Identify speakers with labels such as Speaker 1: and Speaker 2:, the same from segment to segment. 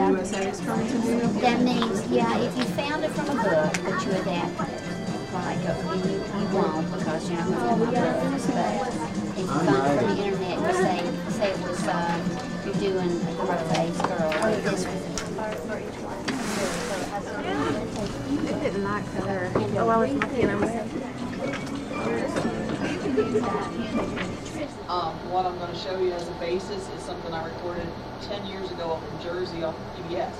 Speaker 1: to you?
Speaker 2: That means, yeah, if you found it from a book that you adapted, it, like, and you, you won't because you're not gonna have my books, but if you find it from the internet, you say, say it was, uh, you're doing the road-based girl, or this was.
Speaker 1: They didn't like her. Oh, I was looking, I was.
Speaker 3: Um, what I'm gonna show you as a basis is something I recorded ten years ago up in Jersey off of PBS.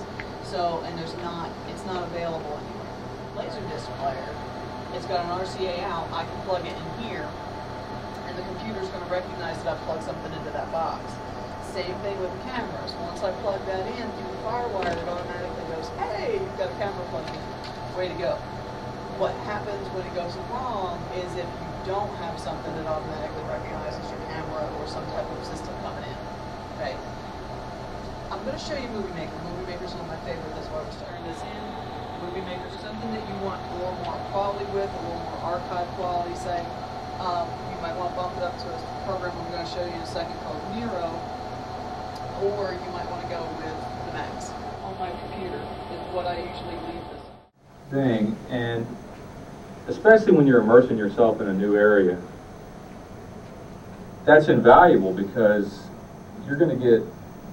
Speaker 3: So, and there's not, it's not available anywhere. Laserdisc player, it's got an RCA out, I can plug it in here, and the computer's gonna recognize that I've plugged something into that box. Same thing with cameras. Once I plug that in through the firewire, it automatically goes, hey, you've got a camera plugged in. Way to go. What happens when it goes wrong is if you don't have something that automatically recognizes your camera or some type of system coming in. Okay. I'm going to show you Movie Maker. Movie Maker's one of my favorite. That's why we're starting this in. Movie Maker's something that you want a little more quality with, a little more archive quality, say. Um, you might want to bump it up to a program I'm going to show you in a second called Nero, or you might want to go with the Max. On my computer is what I usually leave this.
Speaker 4: thing, and especially when you're immersing yourself in a new area, that's invaluable because you're going to get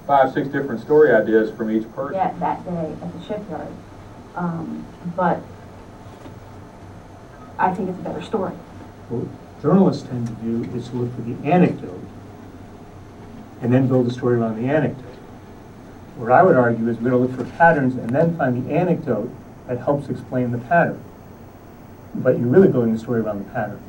Speaker 4: five, six different story ideas from each person.
Speaker 5: that, that day at the shipyard. Um, but I think it's a better story.
Speaker 6: What journalists tend to do is look for the anecdote and then build a story around the anecdote. What I would argue is we're going to look for patterns and then find the anecdote that helps explain the pattern. But you're really building the story around the pattern.